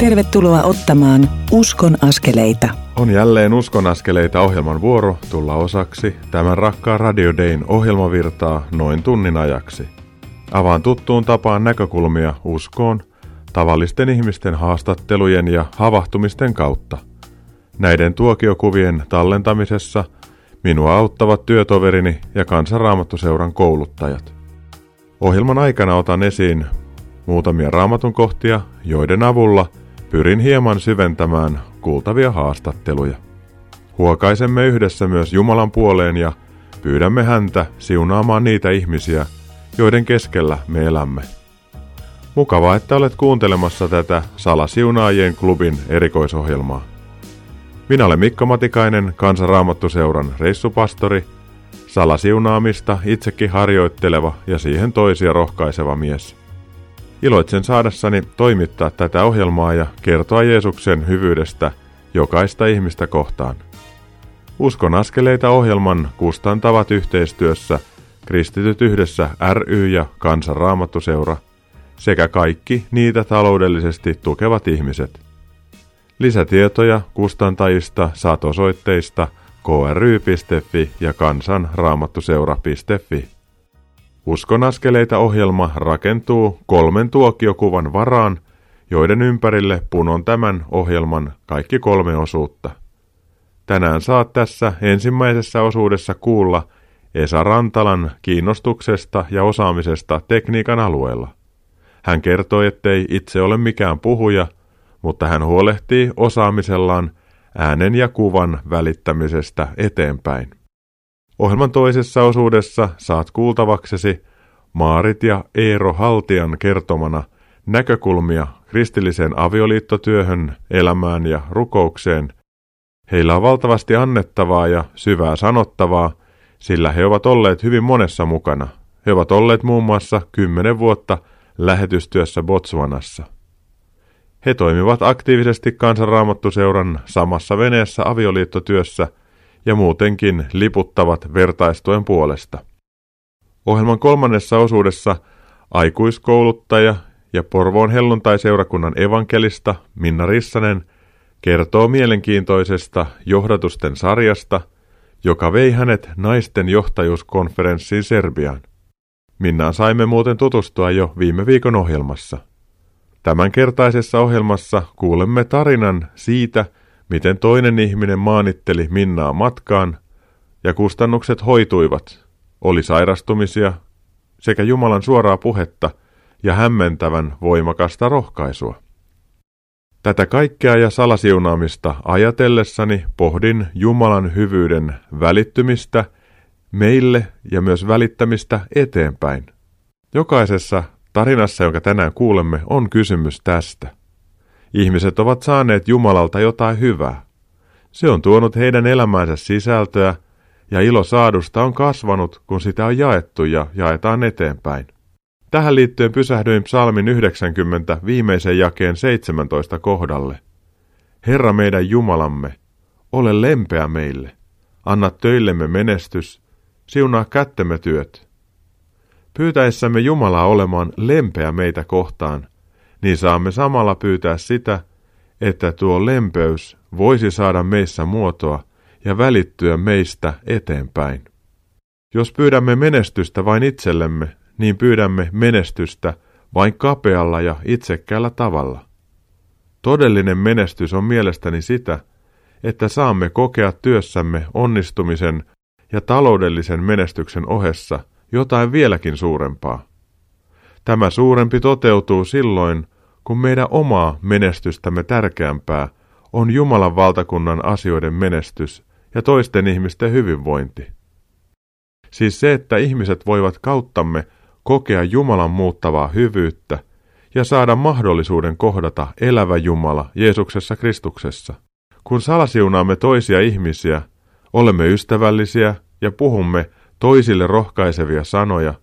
Tervetuloa ottamaan Uskon askeleita. On jälleen Uskon askeleita ohjelman vuoro tulla osaksi tämän rakkaan Radio Dayn ohjelmavirtaa noin tunnin ajaksi. Avaan tuttuun tapaan näkökulmia uskoon, tavallisten ihmisten haastattelujen ja havahtumisten kautta. Näiden tuokiokuvien tallentamisessa minua auttavat työtoverini ja kansanraamattuseuran kouluttajat. Ohjelman aikana otan esiin muutamia raamatun kohtia, joiden avulla pyrin hieman syventämään kuultavia haastatteluja. Huokaisemme yhdessä myös Jumalan puoleen ja pyydämme häntä siunaamaan niitä ihmisiä, joiden keskellä me elämme. Mukavaa, että olet kuuntelemassa tätä Salasiunaajien klubin erikoisohjelmaa. Minä olen Mikko Matikainen, Kansanraamattuseuran reissupastori, salasiunaamista itsekin harjoitteleva ja siihen toisia rohkaiseva mies. Iloitsen saadessani toimittaa tätä ohjelmaa ja kertoa Jeesuksen hyvyydestä jokaista ihmistä kohtaan. Uskon askeleita ohjelman kustantavat yhteistyössä Kristityt yhdessä ry ja Kansanraamattuseura sekä kaikki niitä taloudellisesti tukevat ihmiset. Lisätietoja kustantajista saat osoitteista kry.fi ja kansanraamattuseura.fi. Uskon askeleita ohjelma rakentuu kolmen tuokiokuvan varaan, joiden ympärille punon tämän ohjelman kaikki kolme osuutta. Tänään saat tässä ensimmäisessä osuudessa kuulla Esa Rantalan kiinnostuksesta ja osaamisesta tekniikan alueella. Hän kertoi, ettei itse ole mikään puhuja, mutta hän huolehtii osaamisellaan äänen ja kuvan välittämisestä eteenpäin. Ohjelman toisessa osuudessa saat kuultavaksesi Maarit ja Eero Haltian kertomana näkökulmia kristilliseen avioliittotyöhön, elämään ja rukoukseen. Heillä on valtavasti annettavaa ja syvää sanottavaa, sillä he ovat olleet hyvin monessa mukana. He ovat olleet muun muassa kymmenen vuotta lähetystyössä Botswanassa. He toimivat aktiivisesti kansanraamattuseuran samassa veneessä avioliittotyössä – ja muutenkin liputtavat vertaistuen puolesta. Ohjelman kolmannessa osuudessa aikuiskouluttaja ja Porvoon helluntai-seurakunnan evankelista Minna Rissanen kertoo mielenkiintoisesta johdatusten sarjasta, joka vei hänet naisten johtajuuskonferenssiin Serbiaan. Minnaan saimme muuten tutustua jo viime viikon ohjelmassa. Tämänkertaisessa ohjelmassa kuulemme tarinan siitä, miten toinen ihminen maanitteli Minnaa matkaan, ja kustannukset hoituivat. Oli sairastumisia sekä Jumalan suoraa puhetta ja hämmentävän voimakasta rohkaisua. Tätä kaikkea ja salasiunaamista ajatellessani pohdin Jumalan hyvyyden välittymistä meille ja myös välittämistä eteenpäin. Jokaisessa tarinassa, jonka tänään kuulemme, on kysymys tästä. Ihmiset ovat saaneet Jumalalta jotain hyvää. Se on tuonut heidän elämäänsä sisältöä, ja ilo saadusta on kasvanut, kun sitä on jaettu ja jaetaan eteenpäin. Tähän liittyen pysähdyin psalmin 90 viimeisen jakeen 17 kohdalle. Herra meidän Jumalamme, ole lempeä meille. Anna töillemme menestys, siunaa kättemme työt. Pyytäessämme Jumalaa olemaan lempeä meitä kohtaan, niin saamme samalla pyytää sitä, että tuo lempeys voisi saada meissä muotoa ja välittyä meistä eteenpäin. Jos pyydämme menestystä vain itsellemme, niin pyydämme menestystä vain kapealla ja itsekkäällä tavalla. Todellinen menestys on mielestäni sitä, että saamme kokea työssämme onnistumisen ja taloudellisen menestyksen ohessa jotain vieläkin suurempaa. Tämä suurempi toteutuu silloin, kun meidän omaa menestystämme tärkeämpää on Jumalan valtakunnan asioiden menestys ja toisten ihmisten hyvinvointi. Siis se, että ihmiset voivat kauttamme kokea Jumalan muuttavaa hyvyyttä ja saada mahdollisuuden kohdata elävä Jumala Jeesuksessa Kristuksessa. Kun salasiunaamme toisia ihmisiä, olemme ystävällisiä ja puhumme toisille rohkaisevia sanoja,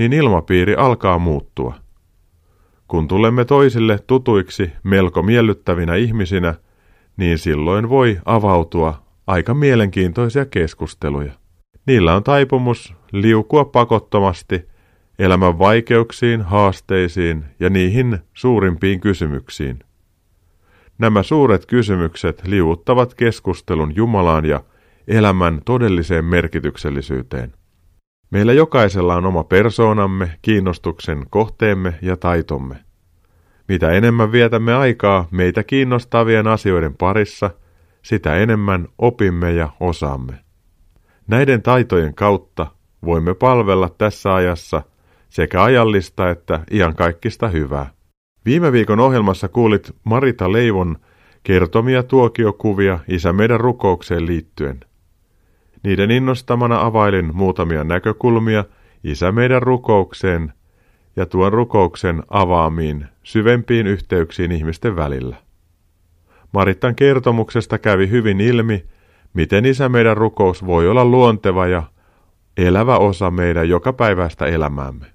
niin ilmapiiri alkaa muuttua. Kun tulemme toisille tutuiksi melko miellyttävinä ihmisinä, niin silloin voi avautua aika mielenkiintoisia keskusteluja. Niillä on taipumus liukua pakottomasti elämän vaikeuksiin, haasteisiin ja niihin suurimpiin kysymyksiin. Nämä suuret kysymykset liuuttavat keskustelun Jumalaan ja elämän todelliseen merkityksellisyyteen. Meillä jokaisella on oma persoonamme, kiinnostuksen kohteemme ja taitomme. Mitä enemmän vietämme aikaa meitä kiinnostavien asioiden parissa, sitä enemmän opimme ja osaamme. Näiden taitojen kautta voimme palvella tässä ajassa sekä ajallista että iankaikkista hyvää. Viime viikon ohjelmassa kuulit Marita Leivon kertomia tuokiokuvia Isä meidän rukoukseen liittyen. Niiden innostamana availin muutamia näkökulmia Isä meidän rukoukseen ja tuon rukouksen avaamiin syvempiin yhteyksiin ihmisten välillä. Marittan kertomuksesta kävi hyvin ilmi, miten Isä meidän rukous voi olla luonteva ja elävä osa meidän jokapäiväistä elämäämme.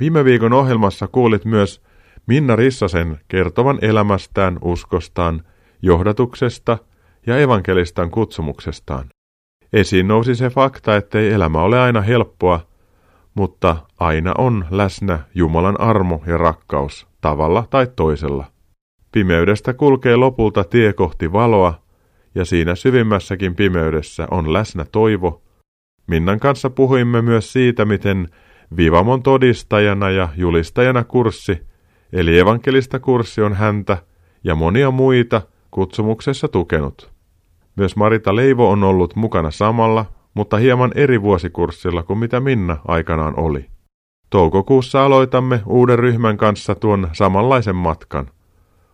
Viime viikon ohjelmassa kuulit myös Minna Rissasen kertovan elämästään, uskostaan, johdatuksesta ja evankelistan kutsumuksestaan. Esiin nousi se fakta, ettei elämä ole aina helppoa, mutta aina on läsnä Jumalan armo ja rakkaus tavalla tai toisella. Pimeydestä kulkee lopulta tie kohti valoa, ja siinä syvimmässäkin pimeydessä on läsnä toivo. Minnan kanssa puhuimme myös siitä, miten Vivamon todistajana ja julistajana kurssi, eli evankelista kurssi on häntä ja monia muita kutsumuksessa tukenut. Myös Marita Leivo on ollut mukana samalla, mutta hieman eri vuosikurssilla kuin mitä Minna aikanaan oli. Toukokuussa aloitamme uuden ryhmän kanssa tuon samanlaisen matkan.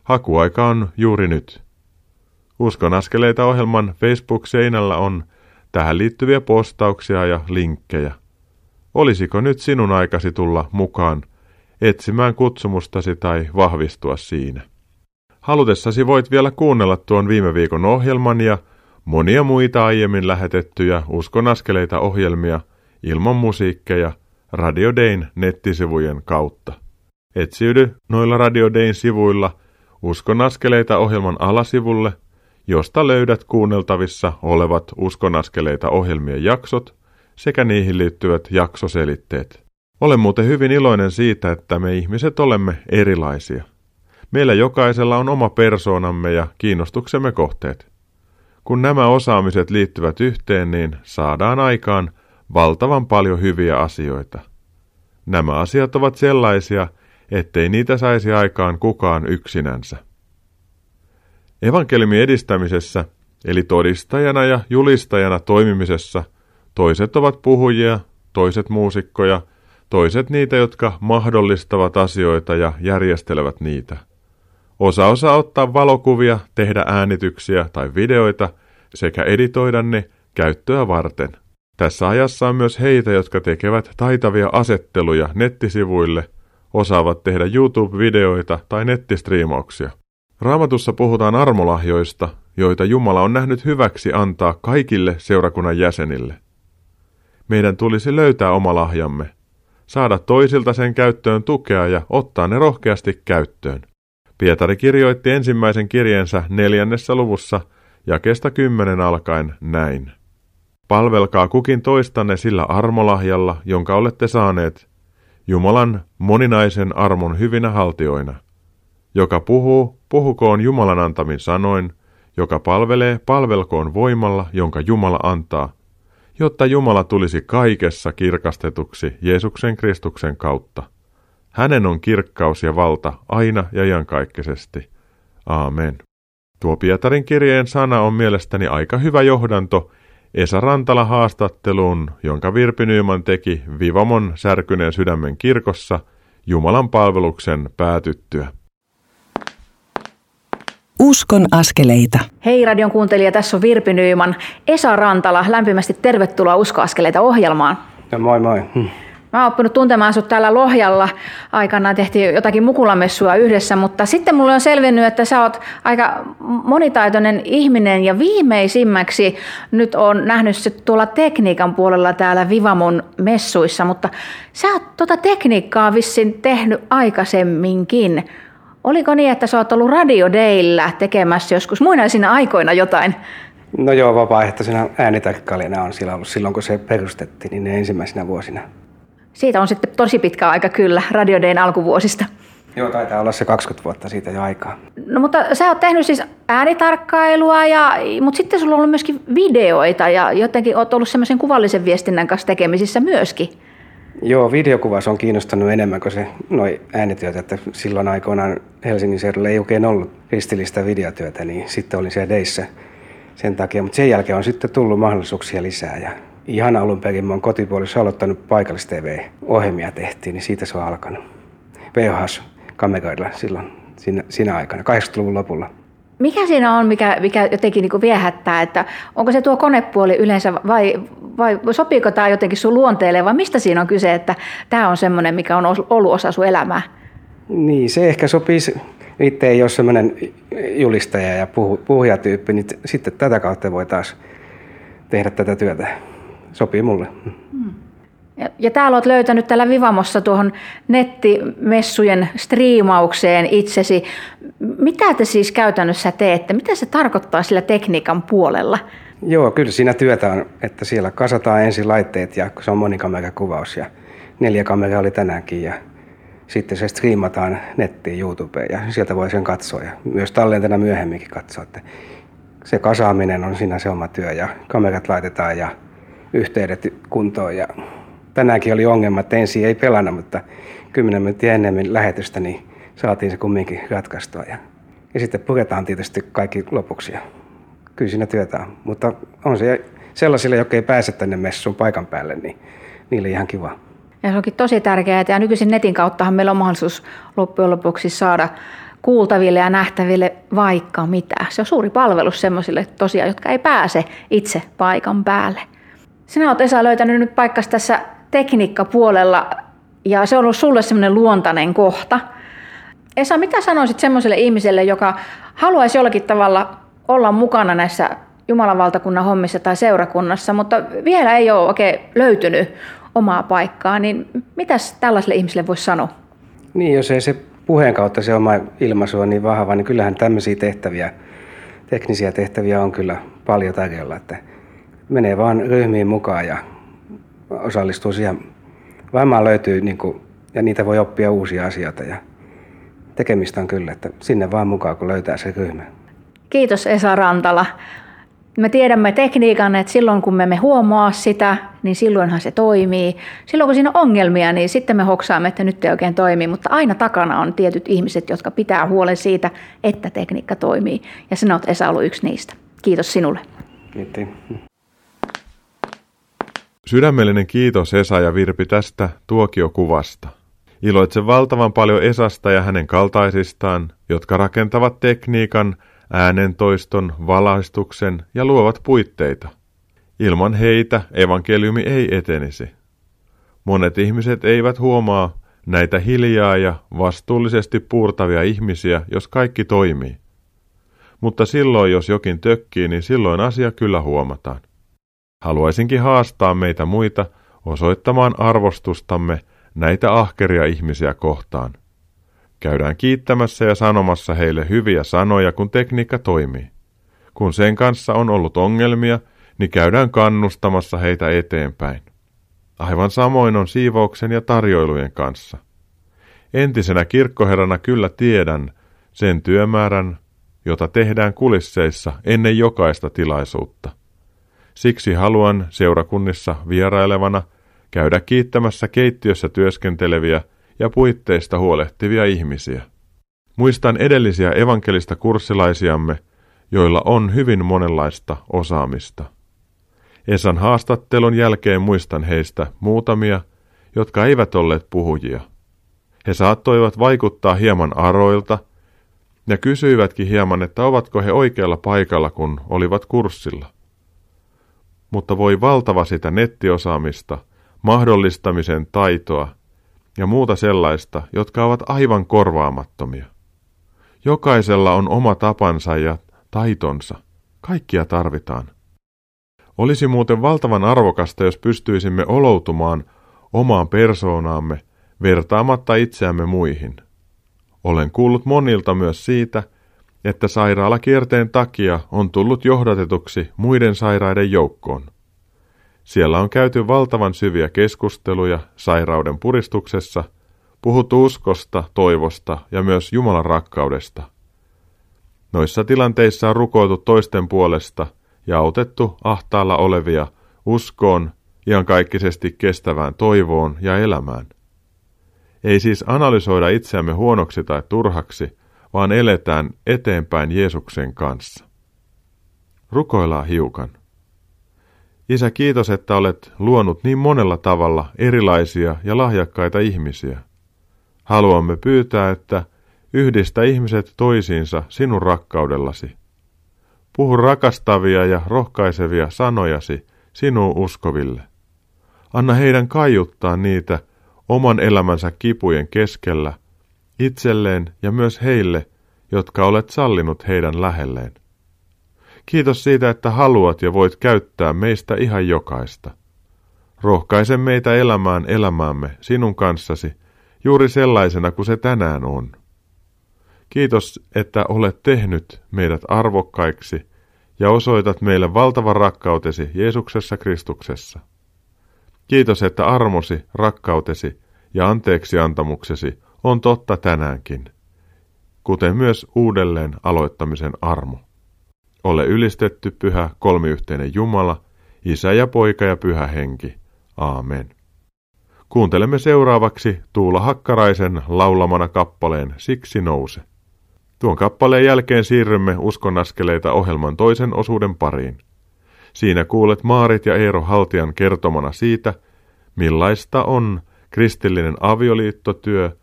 Hakuaika on juuri nyt. Uskon askeleita ohjelman Facebook-seinällä on tähän liittyviä postauksia ja linkkejä. Olisiko nyt sinun aikasi tulla mukaan etsimään kutsumustasi tai vahvistua siinä? Halutessasi voit vielä kuunnella tuon viime viikon ohjelman ja monia muita aiemmin lähetettyjä uskonaskeleita ohjelmia ilman musiikkeja Radio Dayn nettisivujen kautta. Etsiydy noilla Radio Dayn sivuilla Uskonaskeleita ohjelman alasivulle, josta löydät kuunneltavissa olevat Uskonaskeleita ohjelmien jaksot sekä niihin liittyvät jaksoselitteet. Olen muuten hyvin iloinen siitä, että me ihmiset olemme erilaisia. Meillä jokaisella on oma persoonamme ja kiinnostuksemme kohteet. Kun nämä osaamiset liittyvät yhteen, niin saadaan aikaan valtavan paljon hyviä asioita. Nämä asiat ovat sellaisia, ettei niitä saisi aikaan kukaan yksinänsä. Evankeliumin edistämisessä, eli todistajana ja julistajana toimimisessa, toiset ovat puhujia, toiset muusikkoja, toiset niitä, jotka mahdollistavat asioita ja järjestelevät niitä. Osa osaa ottaa valokuvia, tehdä äänityksiä tai videoita sekä editoida ne käyttöä varten. Tässä ajassa on myös heitä, jotka tekevät taitavia asetteluja nettisivuille, osaavat tehdä YouTube-videoita tai nettistriimauksia. Raamatussa puhutaan armolahjoista, joita Jumala on nähnyt hyväksi antaa kaikille seurakunnan jäsenille. Meidän tulisi löytää oma lahjamme, saada toisilta sen käyttöön tukea ja ottaa ne rohkeasti käyttöön. Pietari kirjoitti ensimmäisen kirjeensä neljännessä luvussa jakesta kymmenen alkaen näin. Palvelkaa kukin toistanne sillä armolahjalla, jonka olette saaneet, Jumalan moninaisen armon hyvinä haltioina. Joka puhuu, puhukoon Jumalan antamin sanoin, joka palvelee, palvelkoon voimalla, jonka Jumala antaa, jotta Jumala tulisi kaikessa kirkastetuksi Jeesuksen Kristuksen kautta. Hänen on kirkkaus ja valta aina ja iankaikkisesti. Aamen. Tuo Pietarin kirjeen sana on mielestäni aika hyvä johdanto Esa Rantala haastatteluun, jonka Virpi Nyman teki Vivamon särkyneen sydämen kirkossa Jumalan palveluksen päätyttyä. Uskon askeleita. Hei radion kuuntelija, tässä on Virpi Nyyman. Esa Rantala, lämpimästi tervetuloa Usko askeleita ohjelmaan. No moi moi. Hm. Mä oon oppinut tuntemaan sut täällä Lohjalla. Aikanaan tehtiin jotakin mukulamessua yhdessä, mutta sitten mulle on selvinnyt, että sä oot aika monitaitoinen ihminen ja viimeisimmäksi nyt on nähnyt se tuolla tekniikan puolella täällä Vivamon messuissa, mutta sä oot tuota tekniikkaa vissin tehnyt aikaisemminkin. Oliko niin, että sä oot ollut Radio Dayllä tekemässä joskus muinaisina aikoina jotain? No joo, vapaaehtoisena äänitarkkailijana on ollut silloin, kun se perustettiin, niin ne ensimmäisenä vuosina. Siitä on sitten tosi pitkä aika kyllä, Radio Dayn alkuvuosista. Joo, taitaa olla se 20 vuotta siitä jo aikaa. No mutta sä oot tehnyt siis äänitarkkailua, ja, mutta sitten sulla on ollut myöskin videoita ja jotenkin oot ollut semmoisen kuvallisen viestinnän kanssa tekemisissä myöskin. Joo, videokuvaus on kiinnostanut enemmän kuin se noi äänityöt, että silloin aikoinaan Helsingin seudulla ei oikein ollut kristillistä videotyötä, niin sitten olin siellä deissä sen takia. Mutta sen jälkeen on sitten tullut mahdollisuuksia lisää ja ihan alun perin mä oon kotipuolissa aloittanut paikallis TV-ohjelmia tehtiin, niin siitä se on alkanut. VHS-kameroilla silloin siinä, siinä aikana, 80-luvun lopulla. Mikä siinä on, mikä, mikä jotenkin niin viehättää, että onko se tuo konepuoli yleensä vai, vai sopiiko tämä jotenkin sun luonteelle vai mistä siinä on kyse, että tämä on semmoinen, mikä on ollut osa sun elämää? Niin, se ehkä sopii, itse ei ole semmoinen julistaja ja puhu, puhujatyyppi, niin sitten tätä kautta voi taas tehdä tätä työtä. Sopii mulle. Hmm. Ja, ja täällä olet löytänyt tällä Vivamossa tuohon nettimessujen striimaukseen itsesi. Mitä te siis käytännössä teette? Mitä se tarkoittaa sillä tekniikan puolella? Joo, kyllä siinä työtä on, että siellä kasataan ensin laitteet ja se on monikamerakakuvaus ja neljä kameraa oli tänäänkin ja sitten se striimataan nettiin YouTubeen ja sieltä voi sen katsoa ja myös tallentena myöhemminkin katsoa. Että se kasaaminen on siinä se oma työ ja kamerat laitetaan ja yhteydet kuntoon ja tänäänkin oli ongelma, että ensin ei pelannut, mutta kymmenen minuuttia ennemmin lähetystä niin saatiin se kumminkin ratkaistua. Ja, ja sitten puretaan tietysti kaikki lopuksi. Ja kyllä siinä työtä on. Mutta on se sellaisille, jotka ei pääse tänne messuun paikan päälle, niin niille ihan kiva. Ja se onkin tosi tärkeää, ja nykyisin netin kauttahan meillä on mahdollisuus loppujen lopuksi saada kuultaville ja nähtäville vaikka mitä. Se on suuri palvelus sellaisille tosiaan, jotka ei pääse itse paikan päälle. Sinä olet Esa löytänyt nyt paikkas tässä tekniikkapuolella ja se on ollut sulle semmoinen luontainen kohta. Esa, mitä sanoisit semmoiselle ihmiselle, joka haluaisi jollakin tavalla olla mukana näissä Jumalan valtakunnan hommissa tai seurakunnassa, mutta vielä ei ole oikein löytynyt omaa paikkaa, niin mitäs tällaiselle ihmiselle voisi sanoa? Niin, jos ei se puheen kautta se oma ilmaisu on niin vahva, niin kyllähän tämmöisiä tehtäviä, teknisiä tehtäviä on kyllä paljon tarjolla, että menee vaan ryhmiin mukaan ja osallistuu siihen. Varmaan löytyy, niin kuin, ja niitä voi oppia uusia asioita ja tekemistä on kyllä, että sinne vaan mukaan, kun löytää se ryhmä. Kiitos Esa Rantala. Me tiedämme tekniikan, että silloin kun me emme huomaa sitä, niin silloinhan se toimii. Silloin kun siinä on ongelmia, niin sitten me hoksaamme, että nyt ei oikein toimi, mutta aina takana on tietyt ihmiset, jotka pitää huolen siitä, että tekniikka toimii. Ja sinä olet Esa ollut yksi niistä. Kiitos sinulle. Kiitos. Sydämellinen kiitos Esa ja Virpi tästä tuokiokuvasta. Iloitsen valtavan paljon Esasta ja hänen kaltaisistaan, jotka rakentavat tekniikan, äänentoiston, valaistuksen ja luovat puitteita. Ilman heitä evankeliumi ei etenisi. Monet ihmiset eivät huomaa näitä hiljaa ja vastuullisesti puurtavia ihmisiä, jos kaikki toimii. Mutta silloin, jos jokin tökkii, niin silloin asia kyllä huomataan. Haluaisinkin haastaa meitä muita osoittamaan arvostustamme näitä ahkeria ihmisiä kohtaan. Käydään kiittämässä ja sanomassa heille hyviä sanoja, kun tekniikka toimii. Kun sen kanssa on ollut ongelmia, niin käydään kannustamassa heitä eteenpäin. Aivan samoin on siivouksen ja tarjoilujen kanssa. Entisenä kirkkoherrana kyllä tiedän sen työmäärän, jota tehdään kulisseissa ennen jokaista tilaisuutta. Siksi haluan seurakunnissa vierailevana käydä kiittämässä keittiössä työskenteleviä ja puitteista huolehtivia ihmisiä. Muistan edellisiä evankelista kurssilaisiamme, joilla on hyvin monenlaista osaamista. Esan haastattelun jälkeen muistan heistä muutamia, jotka eivät olleet puhujia. He saattoivat vaikuttaa hieman aroilta ja kysyivätkin hieman, että ovatko he oikealla paikalla, kun olivat kurssilla mutta voi valtava sitä nettiosaamista, mahdollistamisen taitoa ja muuta sellaista, jotka ovat aivan korvaamattomia. Jokaisella on oma tapansa ja taitonsa. Kaikkia tarvitaan. Olisi muuten valtavan arvokasta, jos pystyisimme oloutumaan omaan persoonaamme vertaamatta itseämme muihin. Olen kuullut monilta myös siitä, että sairaalakierteen takia on tullut johdatetuksi muiden sairaiden joukkoon. Siellä on käyty valtavan syviä keskusteluja sairauden puristuksessa, Puhut uskosta, toivosta ja myös Jumalan rakkaudesta. Noissa tilanteissa on rukoiltu toisten puolesta ja autettu ahtaalla olevia uskoon, iankaikkisesti kestävään toivoon ja elämään. Ei siis analysoida itseämme huonoksi tai turhaksi, vaan eletään eteenpäin Jeesuksen kanssa. Rukoillaan hiukan. Isä, kiitos, että olet luonut niin monella tavalla erilaisia ja lahjakkaita ihmisiä. Haluamme pyytää, että yhdistä ihmiset toisiinsa sinun rakkaudellasi. Puhu rakastavia ja rohkaisevia sanojasi sinuun uskoville. Anna heidän kaiuttaa niitä oman elämänsä kipujen keskellä, itselleen ja myös heille, jotka olet sallinut heidän lähelleen. Kiitos siitä, että haluat ja voit käyttää meistä ihan jokaista. Rohkaise meitä elämään elämäämme sinun kanssasi, juuri sellaisena kuin se tänään on. Kiitos, että olet tehnyt meidät arvokkaiksi ja osoitat meille valtavan rakkautesi Jeesuksessa Kristuksessa. Kiitos, että armosi, rakkautesi ja anteeksi antamuksesi on totta tänäänkin, kuten myös uudelleen aloittamisen armo. Ole ylistetty pyhä kolmiyhteinen Jumala, Isä ja Poika ja Pyhä Henki. Aamen. Kuuntelemme seuraavaksi Tuula Hakkaraisen laulamana kappaleen Siksi nouse. Tuon kappaleen jälkeen siirrymme uskonaskeleita ohjelman toisen osuuden pariin. Siinä kuulet Maarit ja Eero Haltian kertomana siitä, millaista on kristillinen avioliittotyö,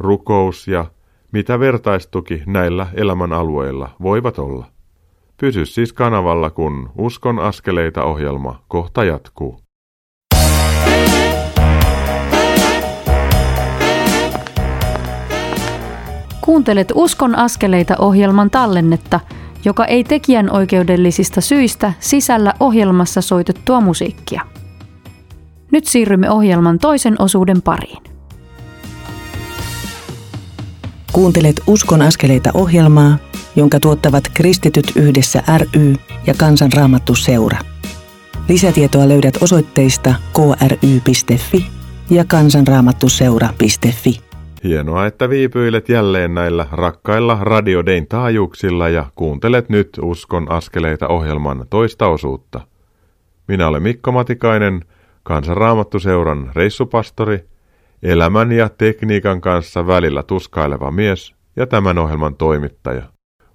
rukous ja mitä vertaistuki näillä elämän alueilla voivat olla. Pysy siis kanavalla, kun Uskon askeleita ohjelma kohta jatkuu. Kuuntelet Uskon askeleita ohjelman tallennetta, joka ei tekijän oikeudellisista syistä sisällä ohjelmassa soitettua musiikkia. Nyt siirrymme ohjelman toisen osuuden pariin. Kuuntelet Uskon askeleita ohjelmaa, jonka tuottavat Kristityt yhdessä ry ja Kansanraamattu seura. Lisätietoa löydät osoitteista kry.fi ja kansanraamattuseura.fi. Hienoa, että viipyilet jälleen näillä rakkailla radiodein taajuuksilla ja kuuntelet nyt Uskon askeleita ohjelman toista osuutta. Minä olen Mikko Matikainen, Kansanraamattuseuran reissupastori, elämän ja tekniikan kanssa välillä tuskaileva mies ja tämän ohjelman toimittaja.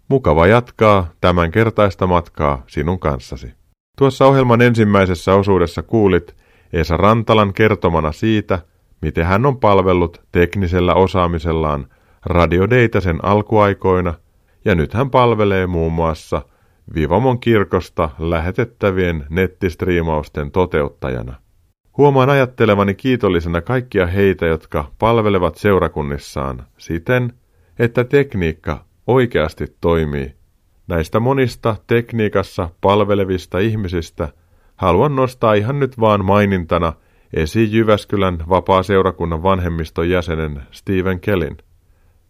Mukava jatkaa tämän kertaista matkaa sinun kanssasi. Tuossa ohjelman ensimmäisessä osuudessa kuulit Esa Rantalan kertomana siitä, miten hän on palvellut teknisellä osaamisellaan Radio Deitasen alkuaikoina, ja nyt hän palvelee muun muassa Vivamon kirkosta lähetettävien nettistriimausten toteuttajana. Huomaan ajattelevani kiitollisena kaikkia heitä, jotka palvelevat seurakunnissaan siten, että tekniikka oikeasti toimii. Näistä monista tekniikassa palvelevista ihmisistä haluan nostaa ihan nyt vaan mainintana esi Jyväskylän vapaa-seurakunnan vanhemmiston jäsenen Steven Kellin.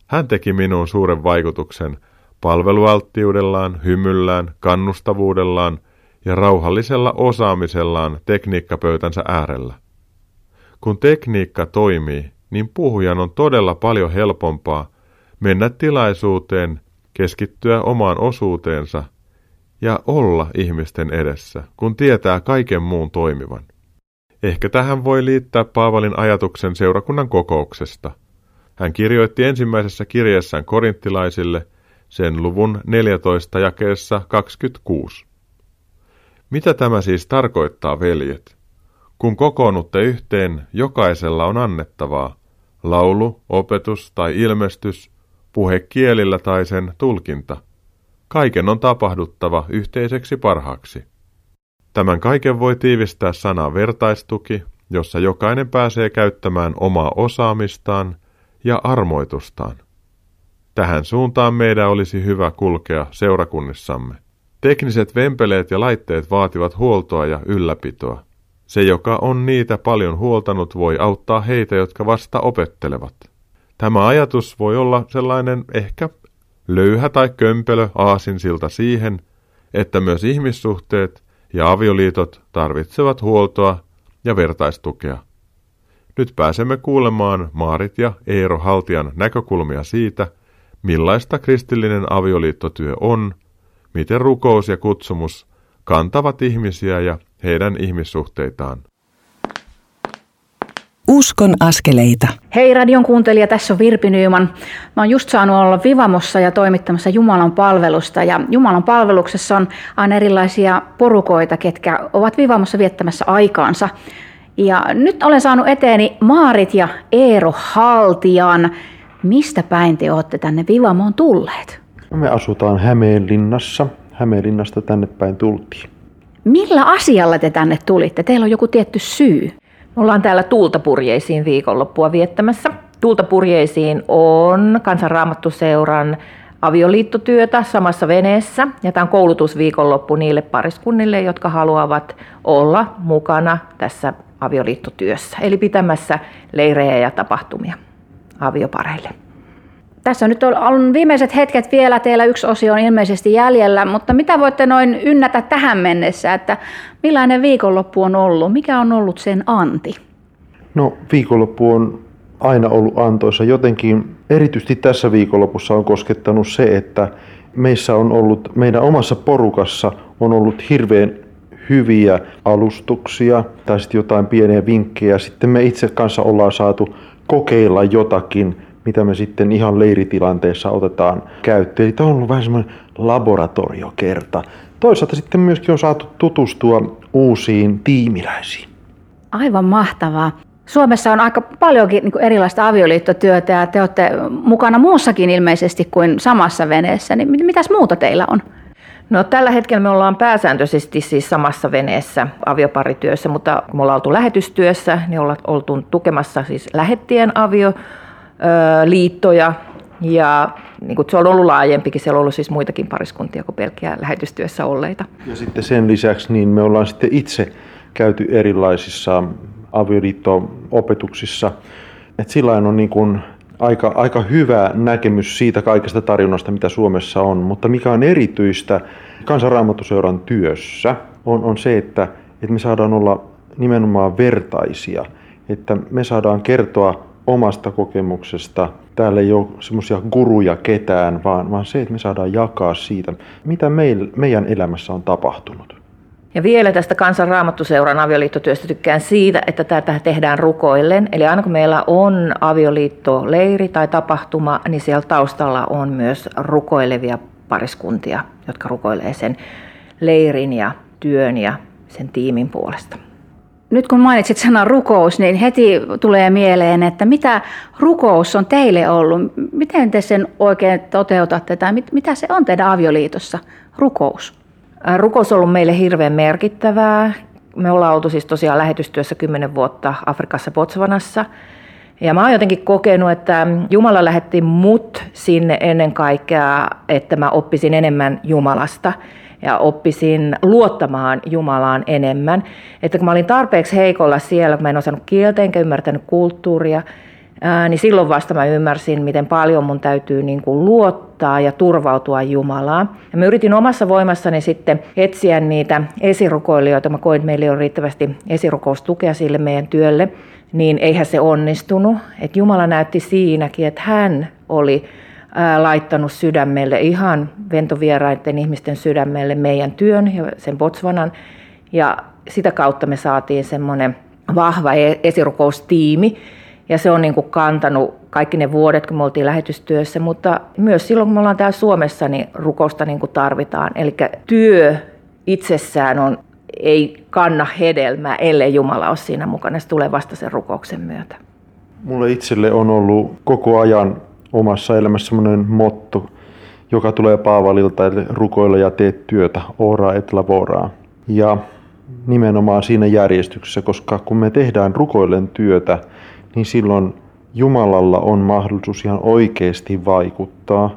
Hän teki minuun suuren vaikutuksen palvelualttiudellaan, hymyllään, kannustavuudellaan ja rauhallisella osaamisellaan tekniikkapöytänsä äärellä. Kun tekniikka toimii, niin puhujan on todella paljon helpompaa mennä tilaisuuteen, keskittyä omaan osuuteensa ja olla ihmisten edessä, kun tietää kaiken muun toimivan. Ehkä tähän voi liittää Paavalin ajatuksen seurakunnan kokouksesta. Hän kirjoitti ensimmäisessä kirjeessään korinttilaisille sen luvun 14 jakeessa 26. Mitä tämä siis tarkoittaa, veljet? Kun kokoonnutte yhteen, jokaisella on annettavaa, laulu, opetus tai ilmestys, puhe kielillä tai sen tulkinta. Kaiken on tapahduttava yhteiseksi parhaaksi. Tämän kaiken voi tiivistää sana vertaistuki, jossa jokainen pääsee käyttämään omaa osaamistaan ja armoitustaan. Tähän suuntaan meidän olisi hyvä kulkea seurakunnissamme. Tekniset vempeleet ja laitteet vaativat huoltoa ja ylläpitoa. Se, joka on niitä paljon huoltanut, voi auttaa heitä, jotka vasta opettelevat. Tämä ajatus voi olla sellainen ehkä löyhä tai kömpelö aasinsilta siihen, että myös ihmissuhteet ja avioliitot tarvitsevat huoltoa ja vertaistukea. Nyt pääsemme kuulemaan Maarit ja Eero Haltian näkökulmia siitä, millaista kristillinen avioliittotyö on, miten rukous ja kutsumus kantavat ihmisiä ja heidän ihmissuhteitaan. Uskon askeleita. Hei radion kuuntelija, tässä on Virpi Nyyman. Mä oon just saanut olla Vivamossa ja toimittamassa Jumalan palvelusta. Ja Jumalan palveluksessa on aina erilaisia porukoita, ketkä ovat Vivamossa viettämässä aikaansa. Ja nyt olen saanut eteeni Maarit ja Eero Haltian. Mistä päin te olette tänne Vivamoon tulleet? Me asutaan Hämeenlinnassa. Hämeenlinnasta tänne päin tultiin. Millä asialla te tänne tulitte? Teillä on joku tietty syy. Me ollaan täällä Tuultapurjeisiin viikonloppua viettämässä. Tuultapurjeisiin on kansanraamattuseuran avioliittotyötä samassa veneessä. Ja tämä on koulutusviikonloppu niille pariskunnille, jotka haluavat olla mukana tässä avioliittotyössä. Eli pitämässä leirejä ja tapahtumia aviopareille. Tässä on nyt on viimeiset hetket vielä, teillä yksi osio on ilmeisesti jäljellä, mutta mitä voitte noin ynnätä tähän mennessä, että millainen viikonloppu on ollut, mikä on ollut sen anti? No viikonloppu on aina ollut antoisa. Jotenkin erityisesti tässä viikonlopussa on koskettanut se, että meissä on ollut, meidän omassa porukassa on ollut hirveän hyviä alustuksia tai sitten jotain pieniä vinkkejä. Sitten me itse kanssa ollaan saatu kokeilla jotakin mitä me sitten ihan leiritilanteessa otetaan käyttöön. Eli tämä on ollut vähän semmoinen laboratoriokerta. Toisaalta sitten myöskin on saatu tutustua uusiin tiimiläisiin. Aivan mahtavaa. Suomessa on aika paljonkin niin erilaista avioliittotyötä ja te olette mukana muussakin ilmeisesti kuin samassa veneessä. Niin mitäs muuta teillä on? No tällä hetkellä me ollaan pääsääntöisesti siis samassa veneessä avioparityössä, mutta kun me ollaan oltu lähetystyössä, niin ollaan oltu tukemassa siis lähettien avio liittoja ja niin kuin se on ollut laajempikin, siellä on ollut siis muitakin pariskuntia kuin pelkkiä lähetystyössä olleita. Ja sitten sen lisäksi niin me ollaan sitten itse käyty erilaisissa avioliitto-opetuksissa. Et sillä on niin kuin aika, aika hyvä näkemys siitä kaikesta tarjonnasta, mitä Suomessa on. Mutta mikä on erityistä kansanraamatuseuran työssä, on, on se, että, että me saadaan olla nimenomaan vertaisia. Että me saadaan kertoa omasta kokemuksesta. Täällä ei ole semmoisia guruja ketään, vaan, vaan se, että me saadaan jakaa siitä, mitä meil, meidän elämässä on tapahtunut. Ja vielä tästä kansanraamattuseuran avioliittotyöstä tykkään siitä, että tätä tehdään rukoillen. Eli aina kun meillä on avioliittoleiri tai tapahtuma, niin siellä taustalla on myös rukoilevia pariskuntia, jotka rukoilee sen leirin ja työn ja sen tiimin puolesta. Nyt kun mainitsit sanan rukous, niin heti tulee mieleen, että mitä rukous on teille ollut? Miten te sen oikein toteutatte tai mit, mitä se on teidän avioliitossa, rukous? Rukous on ollut meille hirveän merkittävää. Me ollaan oltu siis tosiaan lähetystyössä kymmenen vuotta Afrikassa Botswanassa. Ja mä oon jotenkin kokenut, että Jumala lähetti mut sinne ennen kaikkea, että mä oppisin enemmän Jumalasta – ja oppisin luottamaan Jumalaan enemmän. Että kun mä olin tarpeeksi heikolla siellä, kun mä en osannut kieltä enkä ymmärtänyt kulttuuria, niin silloin vasta mä ymmärsin, miten paljon mun täytyy niin kuin luottaa ja turvautua Jumalaan. Ja mä yritin omassa voimassani sitten etsiä niitä esirukoilijoita. Mä koin, että meillä ei ole riittävästi esirukoustukea sille meidän työlle, niin eihän se onnistunut. Että Jumala näytti siinäkin, että hän oli laittanut sydämelle, ihan ventovieraiden ihmisten sydämelle meidän työn ja sen Botswanan. Ja sitä kautta me saatiin semmoinen vahva e-, esirukoustiimi, ja se on niin kuin kantanut kaikki ne vuodet, kun me oltiin lähetystyössä, mutta myös silloin, kun me ollaan täällä Suomessa, niin rukousta niin kuin tarvitaan. Eli työ itsessään on, ei kanna hedelmää, ellei Jumala ole siinä mukana. Se tulee vasta sen rukouksen myötä. Mulle itselle on ollut koko ajan omassa elämässä semmoinen motto, joka tulee Paavalilta, eli rukoilla ja teet työtä, ora et lavoraa. Ja nimenomaan siinä järjestyksessä, koska kun me tehdään rukoillen työtä, niin silloin Jumalalla on mahdollisuus ihan oikeasti vaikuttaa.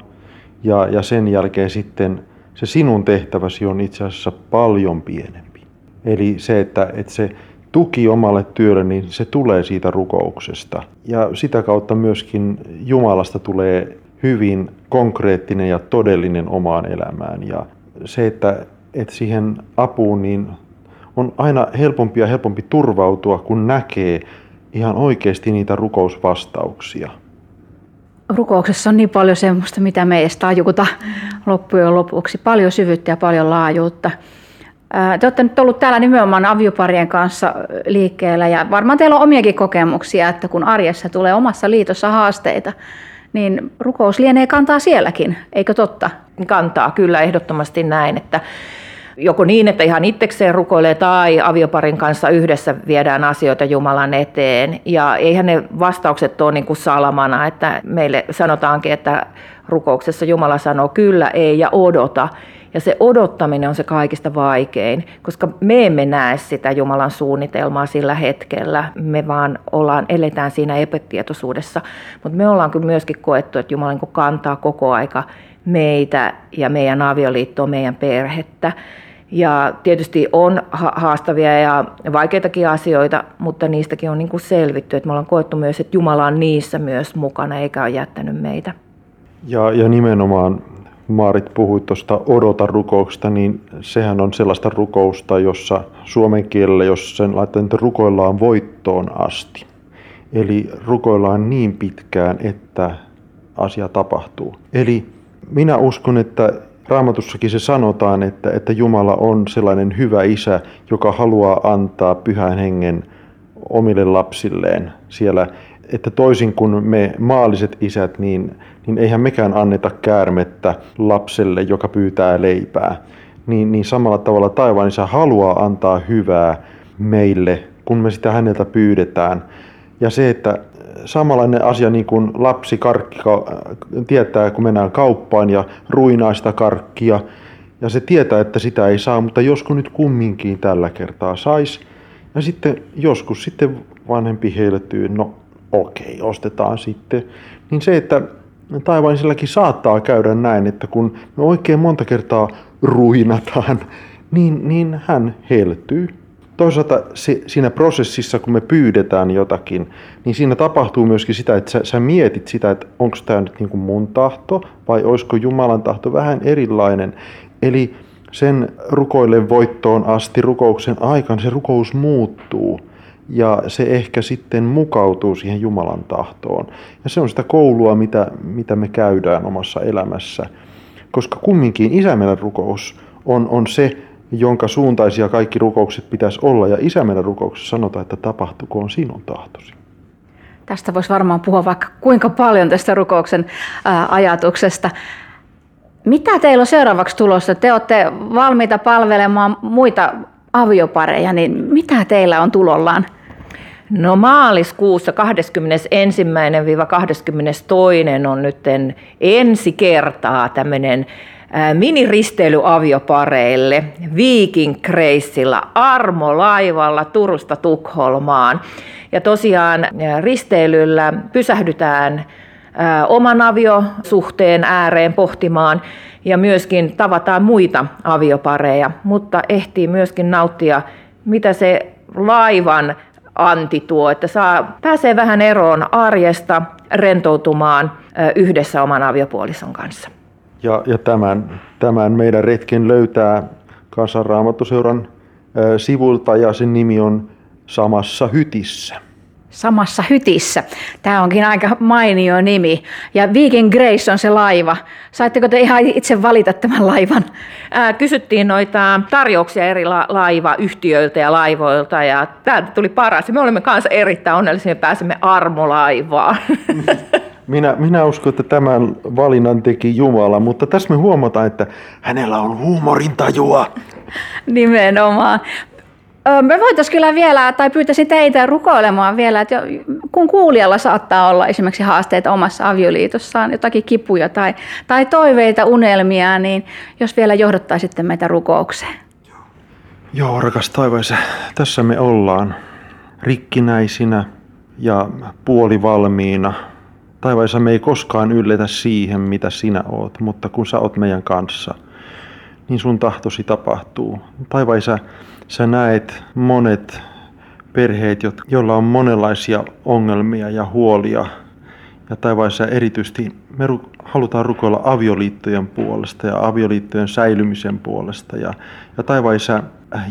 Ja, ja sen jälkeen sitten se sinun tehtäväsi on itse asiassa paljon pienempi. Eli se, että, että se tuki omalle työlle, niin se tulee siitä rukouksesta. Ja sitä kautta myöskin Jumalasta tulee hyvin konkreettinen ja todellinen omaan elämään. Ja se, että, että siihen apuun niin on aina helpompi ja helpompi turvautua, kun näkee, ihan oikeasti niitä rukousvastauksia. Rukouksessa on niin paljon semmoista, mitä me ei edes tajuta loppujen lopuksi. Paljon syvyyttä ja paljon laajuutta. Te olette nyt ollut täällä nimenomaan avioparien kanssa liikkeellä ja varmaan teillä on omiakin kokemuksia, että kun arjessa tulee omassa liitossa haasteita, niin rukous lienee kantaa sielläkin, eikö totta? Kantaa, kyllä ehdottomasti näin, että joko niin, että ihan itsekseen rukoilee tai avioparin kanssa yhdessä viedään asioita Jumalan eteen. Ja eihän ne vastaukset ole niin kuin salamana, että meille sanotaankin, että rukouksessa Jumala sanoo kyllä, ei ja odota. Ja se odottaminen on se kaikista vaikein, koska me emme näe sitä Jumalan suunnitelmaa sillä hetkellä. Me vaan ollaan, eletään siinä epätietoisuudessa. Mutta me ollaan kyllä myöskin koettu, että Jumala niin kantaa koko aika meitä ja meidän avioliittoa, meidän perhettä. Ja tietysti on haastavia ja vaikeitakin asioita, mutta niistäkin on niin kuin selvitty, että me ollaan koettu myös, että Jumala on niissä myös mukana eikä ole jättänyt meitä. Ja, ja nimenomaan Maarit puhui tuosta odota rukouksesta, niin sehän on sellaista rukousta, jossa suomen kielellä, jos sen laittaa, että rukoillaan voittoon asti. Eli rukoillaan niin pitkään, että asia tapahtuu. Eli minä uskon, että Raamatussakin se sanotaan, että, että Jumala on sellainen hyvä isä, joka haluaa antaa pyhän hengen omille lapsilleen siellä. Että toisin kuin me maalliset isät, niin, niin eihän mekään anneta käärmettä lapselle, joka pyytää leipää. Niin, niin samalla tavalla taivaan isä haluaa antaa hyvää meille, kun me sitä häneltä pyydetään. Ja se, että samanlainen asia niin kuin lapsi karkki tietää, kun mennään kauppaan ja ruinaa sitä karkkia. Ja se tietää, että sitä ei saa, mutta joskus nyt kumminkin tällä kertaa sais. Ja sitten joskus sitten vanhempi heiltyy, no okei, ostetaan sitten. Niin se, että taivaisilläkin saattaa käydä näin, että kun me oikein monta kertaa ruinataan, niin, niin hän heltyy toisaalta se, siinä prosessissa, kun me pyydetään jotakin, niin siinä tapahtuu myöskin sitä, että sä, sä mietit sitä, että onko tämä nyt niin kuin mun tahto vai olisiko Jumalan tahto vähän erilainen. Eli sen rukoille voittoon asti rukouksen aikana se rukous muuttuu ja se ehkä sitten mukautuu siihen Jumalan tahtoon. Ja se on sitä koulua, mitä, mitä me käydään omassa elämässä. Koska kumminkin isämeidän rukous on, on se, jonka suuntaisia kaikki rukoukset pitäisi olla. Ja isä meidän rukouksessa sanotaan, että tapahtukoon sinun tahtosi. Tästä voisi varmaan puhua vaikka kuinka paljon tästä rukouksen ajatuksesta. Mitä teillä on seuraavaksi tulossa? Te olette valmiita palvelemaan muita aviopareja, niin mitä teillä on tulollaan? No maaliskuussa 21-22 on nyt ensi kertaa tämmöinen miniristeily-aviopareille Viking Kreissillä Armo-laivalla Turusta Tukholmaan. Ja tosiaan risteilyllä pysähdytään oman aviosuhteen ääreen pohtimaan ja myöskin tavataan muita aviopareja, mutta ehtii myöskin nauttia, mitä se laivan anti tuo, että saa, pääsee vähän eroon arjesta rentoutumaan yhdessä oman aviopuolison kanssa. Ja, ja tämän, tämän meidän retken löytää Kansanraamattuseuran sivulta ja sen nimi on Samassa hytissä. Samassa hytissä. Tämä onkin aika mainio nimi. Ja Viking Grace on se laiva. Saitteko te ihan itse valita tämän laivan? Ää, kysyttiin noita tarjouksia eri la- laivayhtiöiltä ja laivoilta ja tämä tuli paras. Me olemme kanssa erittäin onnellisia, että pääsemme armolaivaan. Minä, minä uskon, että tämän valinnan teki Jumala, mutta tässä me huomataan, että hänellä on huumorintajua. Nimenomaan. Me voitaisiin kyllä vielä, tai pyytäisin teitä rukoilemaan vielä, että kun kuulijalla saattaa olla esimerkiksi haasteita omassa avioliitossaan, jotakin kipuja tai, tai toiveita, unelmia, niin jos vielä johdattaisitte meitä rukoukseen. Joo, rakas taivaisa, tässä me ollaan rikkinäisinä ja puolivalmiina Taivaissa me ei koskaan ylletä siihen, mitä sinä oot, mutta kun sä oot meidän kanssa, niin sun tahtosi tapahtuu. Taivaisa, sä näet monet perheet, joilla on monenlaisia ongelmia ja huolia. Ja taivaissa erityisesti me halutaan rukoilla avioliittojen puolesta ja avioliittojen säilymisen puolesta. Ja, ja taivaissa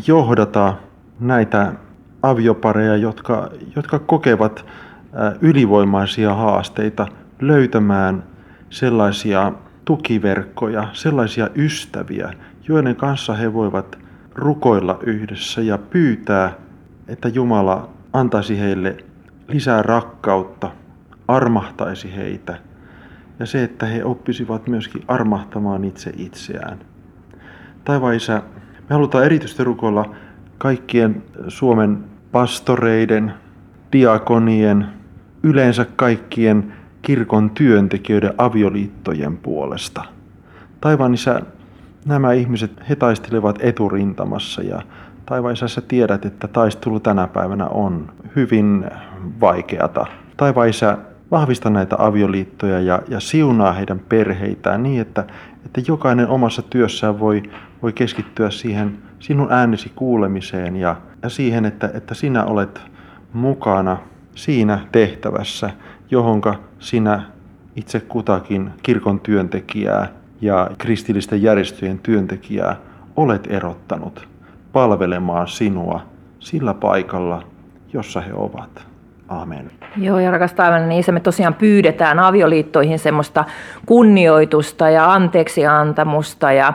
johdata näitä aviopareja, jotka, jotka kokevat ylivoimaisia haasteita löytämään sellaisia tukiverkkoja, sellaisia ystäviä, joiden kanssa he voivat rukoilla yhdessä ja pyytää, että Jumala antaisi heille lisää rakkautta, armahtaisi heitä ja se, että he oppisivat myöskin armahtamaan itse itseään. Taivaan Isä, me halutaan erityisesti rukoilla kaikkien Suomen pastoreiden, diakonien, yleensä kaikkien kirkon työntekijöiden avioliittojen puolesta. Taivaan isä, nämä ihmiset, he taistelevat eturintamassa ja sä tiedät, että taistelu tänä päivänä on hyvin vaikeata. Taivaan isä, vahvista näitä avioliittoja ja, ja siunaa heidän perheitään niin, että, että jokainen omassa työssään voi, voi keskittyä siihen sinun äänesi kuulemiseen ja, ja siihen, että, että sinä olet mukana siinä tehtävässä, johonka sinä itse kutakin kirkon työntekijää ja kristillisten järjestöjen työntekijää olet erottanut palvelemaan sinua sillä paikalla, jossa he ovat. Amen. Joo, ja rakas taivaallinen niin isä, me tosiaan pyydetään avioliittoihin semmoista kunnioitusta ja anteeksiantamusta. Ja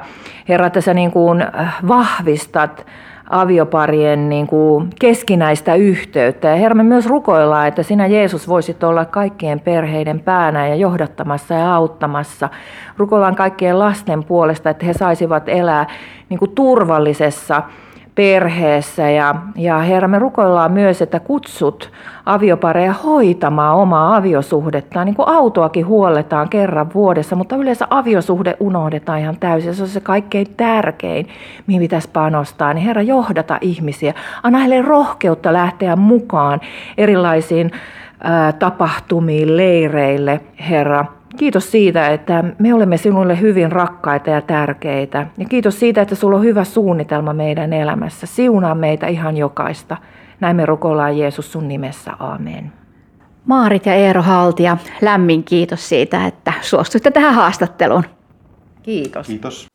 Herra, että sä niin kuin äh, vahvistat avioparien niin kuin keskinäistä yhteyttä. Ja Herra, me myös rukoillaan, että sinä Jeesus voisit olla kaikkien perheiden päänä ja johdattamassa ja auttamassa. Rukoillaan kaikkien lasten puolesta, että he saisivat elää niin kuin turvallisessa perheessä. Ja, ja Herra, me rukoillaan myös, että kutsut aviopareja hoitamaan omaa aviosuhdettaan. Niin kuin autoakin huolletaan kerran vuodessa, mutta yleensä aviosuhde unohdetaan ihan täysin. Se on se kaikkein tärkein, mihin pitäisi panostaa. Niin Herra, johdata ihmisiä. Anna heille rohkeutta lähteä mukaan erilaisiin tapahtumiin, leireille, Herra. Kiitos siitä, että me olemme sinulle hyvin rakkaita ja tärkeitä. Ja kiitos siitä, että sulla on hyvä suunnitelma meidän elämässä. Siunaa meitä ihan jokaista. Näin me rukoillaan Jeesus sun nimessä. Amen. Maarit ja Eero Haltia, lämmin kiitos siitä, että suostuitte tähän haastatteluun. Kiitos. Kiitos.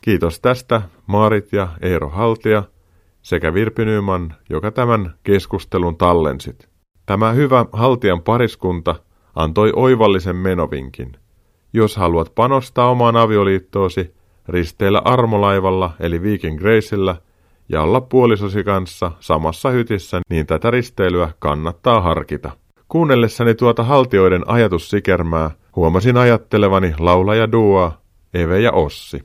Kiitos tästä Maarit ja Eero Haltia sekä Virpi Nyman, joka tämän keskustelun tallensit. Tämä hyvä Haltian pariskunta antoi oivallisen menovinkin. Jos haluat panostaa omaan avioliittoosi, risteillä armolaivalla eli Viking Graceillä ja olla puolisosi kanssa samassa hytissä, niin tätä risteilyä kannattaa harkita. Kuunnellessani tuota haltioiden ajatussikermää, huomasin ajattelevani laulaja Duoa, Eve ja Ossi.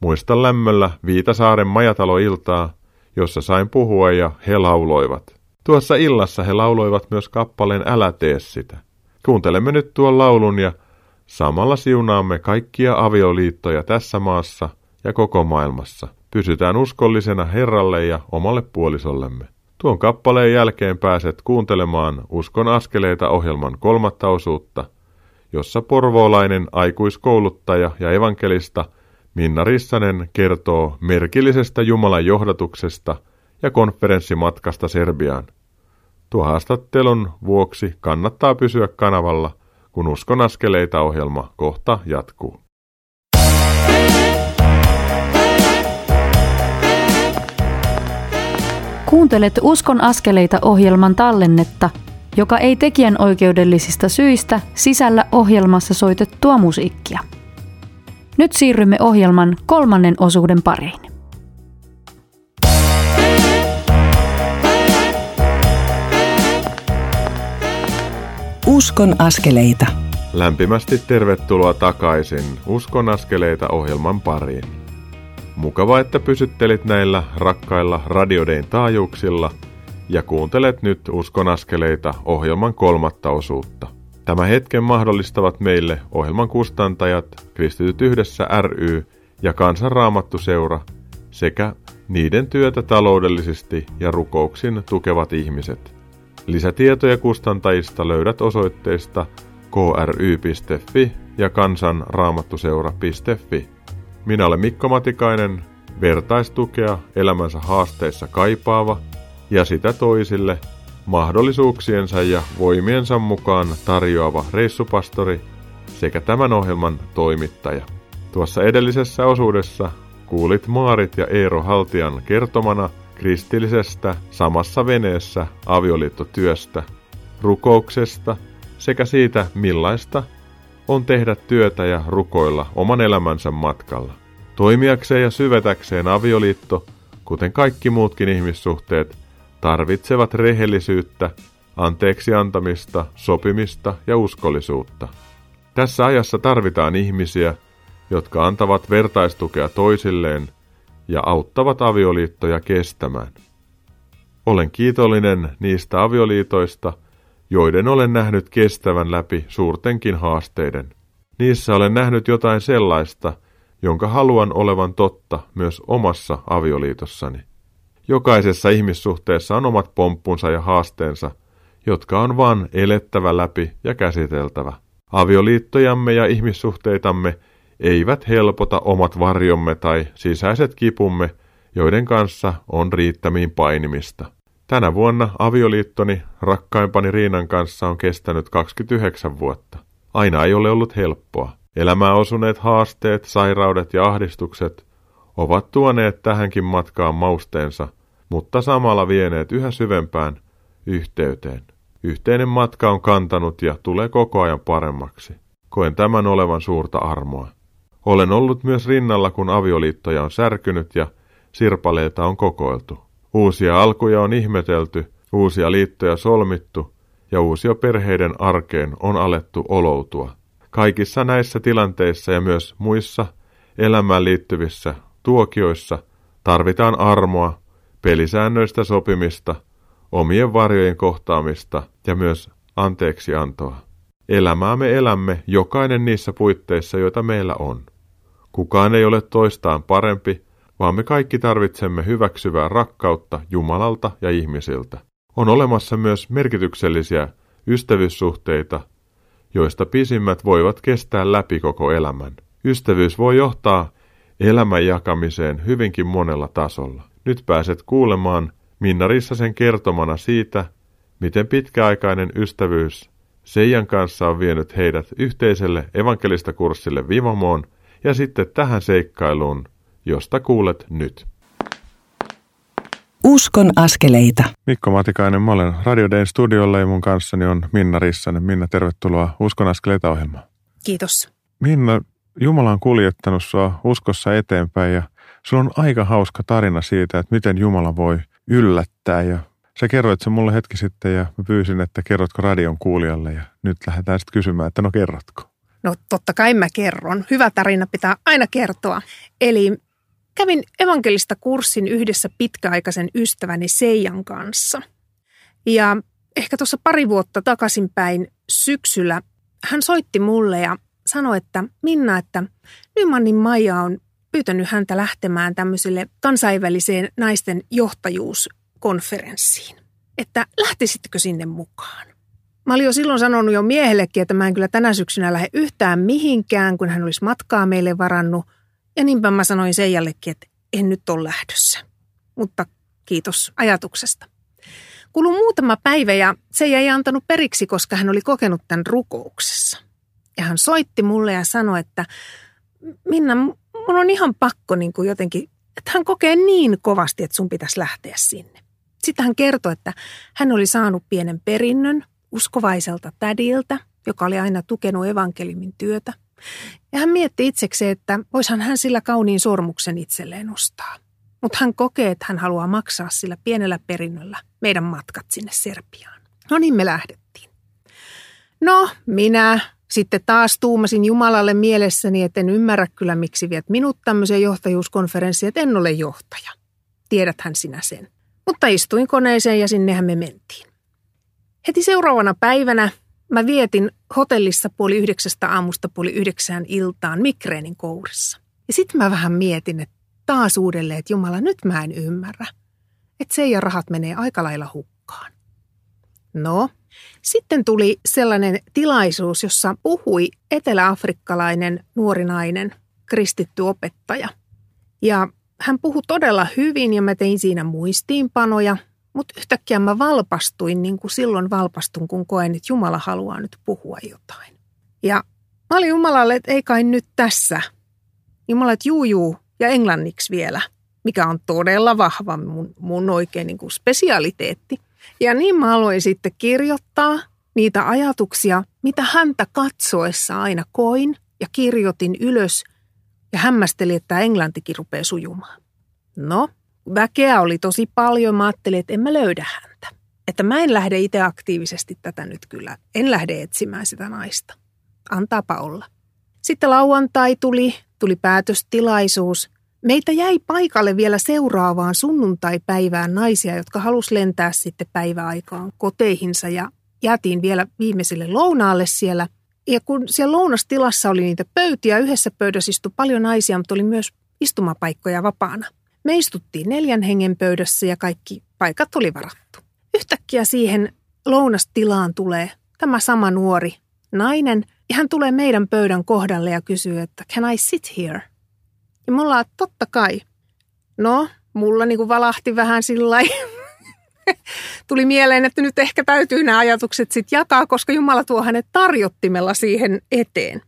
Muistan lämmöllä Viitasaaren majataloiltaa, jossa sain puhua ja he lauloivat. Tuossa illassa he lauloivat myös kappaleen Älä tee sitä. Kuuntelemme nyt tuon laulun ja samalla siunaamme kaikkia avioliittoja tässä maassa ja koko maailmassa. Pysytään uskollisena Herralle ja omalle puolisollemme. Tuon kappaleen jälkeen pääset kuuntelemaan Uskon askeleita ohjelman kolmatta osuutta, jossa porvoolainen aikuiskouluttaja ja evankelista Minna Rissanen kertoo merkillisestä Jumalan johdatuksesta ja konferenssimatkasta Serbiaan. Tuo haastattelun vuoksi kannattaa pysyä kanavalla, kun Uskon askeleita ohjelma kohta jatkuu. Kuuntelet Uskon askeleita ohjelman tallennetta, joka ei tekijän oikeudellisista syistä sisällä ohjelmassa soitettua musiikkia. Nyt siirrymme ohjelman kolmannen osuuden pariin. Uskon askeleita. Lämpimästi tervetuloa takaisin Uskon askeleita ohjelman pariin. Mukava, että pysyttelit näillä rakkailla radiodein taajuuksilla ja kuuntelet nyt Uskon askeleita ohjelman kolmatta osuutta. Tämä hetken mahdollistavat meille ohjelman kustantajat, Kristityt yhdessä ry ja Kansanraamattuseura sekä niiden työtä taloudellisesti ja rukouksin tukevat ihmiset – Lisätietoja kustantajista löydät osoitteista kry.fi ja kansanraamattuseura.fi. Minä olen Mikko Matikainen, vertaistukea elämänsä haasteissa kaipaava ja sitä toisille mahdollisuuksiensa ja voimiensa mukaan tarjoava reissupastori sekä tämän ohjelman toimittaja. Tuossa edellisessä osuudessa kuulit Maarit ja Eero Haltian kertomana – kristillisestä samassa veneessä avioliittotyöstä, rukouksesta sekä siitä, millaista on tehdä työtä ja rukoilla oman elämänsä matkalla. Toimijakseen ja syvetäkseen avioliitto, kuten kaikki muutkin ihmissuhteet, tarvitsevat rehellisyyttä, anteeksi antamista, sopimista ja uskollisuutta. Tässä ajassa tarvitaan ihmisiä, jotka antavat vertaistukea toisilleen ja auttavat avioliittoja kestämään. Olen kiitollinen niistä avioliitoista, joiden olen nähnyt kestävän läpi suurtenkin haasteiden. Niissä olen nähnyt jotain sellaista, jonka haluan olevan totta myös omassa avioliitossani. Jokaisessa ihmissuhteessa on omat pomppunsa ja haasteensa, jotka on vain elettävä läpi ja käsiteltävä. Avioliittojamme ja ihmissuhteitamme eivät helpota omat varjomme tai sisäiset kipumme, joiden kanssa on riittämiin painimista. Tänä vuonna avioliittoni rakkaimpani Riinan kanssa on kestänyt 29 vuotta. Aina ei ole ollut helppoa. Elämää osuneet haasteet, sairaudet ja ahdistukset ovat tuoneet tähänkin matkaan mausteensa, mutta samalla vieneet yhä syvempään yhteyteen. Yhteinen matka on kantanut ja tulee koko ajan paremmaksi. Koen tämän olevan suurta armoa. Olen ollut myös rinnalla, kun avioliittoja on särkynyt ja sirpaleita on kokoiltu. Uusia alkuja on ihmetelty, uusia liittoja solmittu ja uusia perheiden arkeen on alettu oloutua. Kaikissa näissä tilanteissa ja myös muissa elämään liittyvissä tuokioissa tarvitaan armoa, pelisäännöistä sopimista, omien varjojen kohtaamista ja myös anteeksiantoa. Elämää me elämme jokainen niissä puitteissa, joita meillä on. Kukaan ei ole toistaan parempi, vaan me kaikki tarvitsemme hyväksyvää rakkautta Jumalalta ja ihmisiltä. On olemassa myös merkityksellisiä ystävyyssuhteita, joista pisimmät voivat kestää läpi koko elämän. Ystävyys voi johtaa elämän jakamiseen hyvinkin monella tasolla. Nyt pääset kuulemaan Minna Rissasen kertomana siitä, miten pitkäaikainen ystävyys Seijan kanssa on vienyt heidät yhteiselle evankelista kurssille Vivamoon ja sitten tähän seikkailuun, josta kuulet nyt. Uskon askeleita. Mikko Matikainen, mä olen Radio Dayn studiolla ja mun kanssani on Minna Rissanen. Minna, tervetuloa Uskon askeleita ohjelmaan. Kiitos. Minna, Jumala on kuljettanut sua uskossa eteenpäin ja sulla on aika hauska tarina siitä, että miten Jumala voi yllättää ja Sä kerroit sen mulle hetki sitten ja mä pyysin, että kerrotko radion kuulijalle ja nyt lähdetään sitten kysymään, että no kerrotko? No totta kai mä kerron. Hyvä tarina pitää aina kertoa. Eli kävin evankelista kurssin yhdessä pitkäaikaisen ystäväni Seijan kanssa. Ja ehkä tuossa pari vuotta takaisinpäin syksyllä hän soitti mulle ja sanoi, että Minna, että Nymanin Maija on pyytänyt häntä lähtemään tämmöiselle kansainväliseen naisten johtajuuskonferenssiin. Että lähtisittekö sinne mukaan? Mä olin jo silloin sanonut jo miehellekin, että mä en kyllä tänä syksynä lähde yhtään mihinkään, kun hän olisi matkaa meille varannut. Ja niinpä mä sanoin Seijallekin, että en nyt ole lähdössä. Mutta kiitos ajatuksesta. Kului muutama päivä ja se ei antanut periksi, koska hän oli kokenut tämän rukouksessa. Ja hän soitti mulle ja sanoi, että Minna, mun on ihan pakko niin kuin jotenkin, että hän kokee niin kovasti, että sun pitäisi lähteä sinne. Sitten hän kertoi, että hän oli saanut pienen perinnön uskovaiselta tädiltä, joka oli aina tukenut evankelimin työtä. Ja hän mietti itsekseen, että voishan hän sillä kauniin sormuksen itselleen ostaa. Mutta hän kokee, että hän haluaa maksaa sillä pienellä perinnöllä meidän matkat sinne Serbiaan. No niin me lähdettiin. No, minä sitten taas tuumasin Jumalalle mielessäni, että en ymmärrä kyllä miksi viet minut tämmöiseen johtajuuskonferenssiin, että en ole johtaja. Tiedäthän sinä sen. Mutta istuin koneeseen ja sinnehän me mentiin. Heti seuraavana päivänä mä vietin hotellissa puoli yhdeksästä aamusta puoli yhdeksään iltaan migreenin kourissa. Ja sitten mä vähän mietin, että taas uudelleen, että Jumala, nyt mä en ymmärrä. Että se ja rahat menee aika lailla hukkaan. No, sitten tuli sellainen tilaisuus, jossa puhui eteläafrikkalainen nuori nainen, kristitty opettaja. Ja hän puhui todella hyvin ja mä tein siinä muistiinpanoja – mutta yhtäkkiä mä valpastuin niin kuin silloin valpastun, kun koen, että Jumala haluaa nyt puhua jotain. Ja mä olin Jumalalle, että ei kai nyt tässä. Jumala, että juu juu ja englanniksi vielä. mikä on todella vahva mun, mun oikein niin kuin spesialiteetti. Ja niin mä aloin sitten kirjoittaa niitä ajatuksia, mitä häntä katsoessa aina koin ja kirjoitin ylös ja hämmästelin, että englantikin rupeaa sujumaan. No, väkeä oli tosi paljon. Mä ajattelin, että en mä löydä häntä. Että mä en lähde itse aktiivisesti tätä nyt kyllä. En lähde etsimään sitä naista. Antaapa olla. Sitten lauantai tuli, tuli päätöstilaisuus. Meitä jäi paikalle vielä seuraavaan sunnuntaipäivään naisia, jotka halus lentää sitten päiväaikaan koteihinsa ja jäätiin vielä viimeiselle lounaalle siellä. Ja kun siellä lounastilassa oli niitä pöytiä, yhdessä pöydässä istui paljon naisia, mutta oli myös istumapaikkoja vapaana. Me istuttiin neljän hengen pöydässä ja kaikki paikat oli varattu. Yhtäkkiä siihen lounastilaan tulee tämä sama nuori nainen, ja hän tulee meidän pöydän kohdalle ja kysyy, että can I sit here? Ja mulla on totta kai. No, mulla niinku valahti vähän sillä Tuli mieleen, että nyt ehkä täytyy nämä ajatukset sitten jakaa, koska Jumala tuo hänet tarjottimella siihen eteen.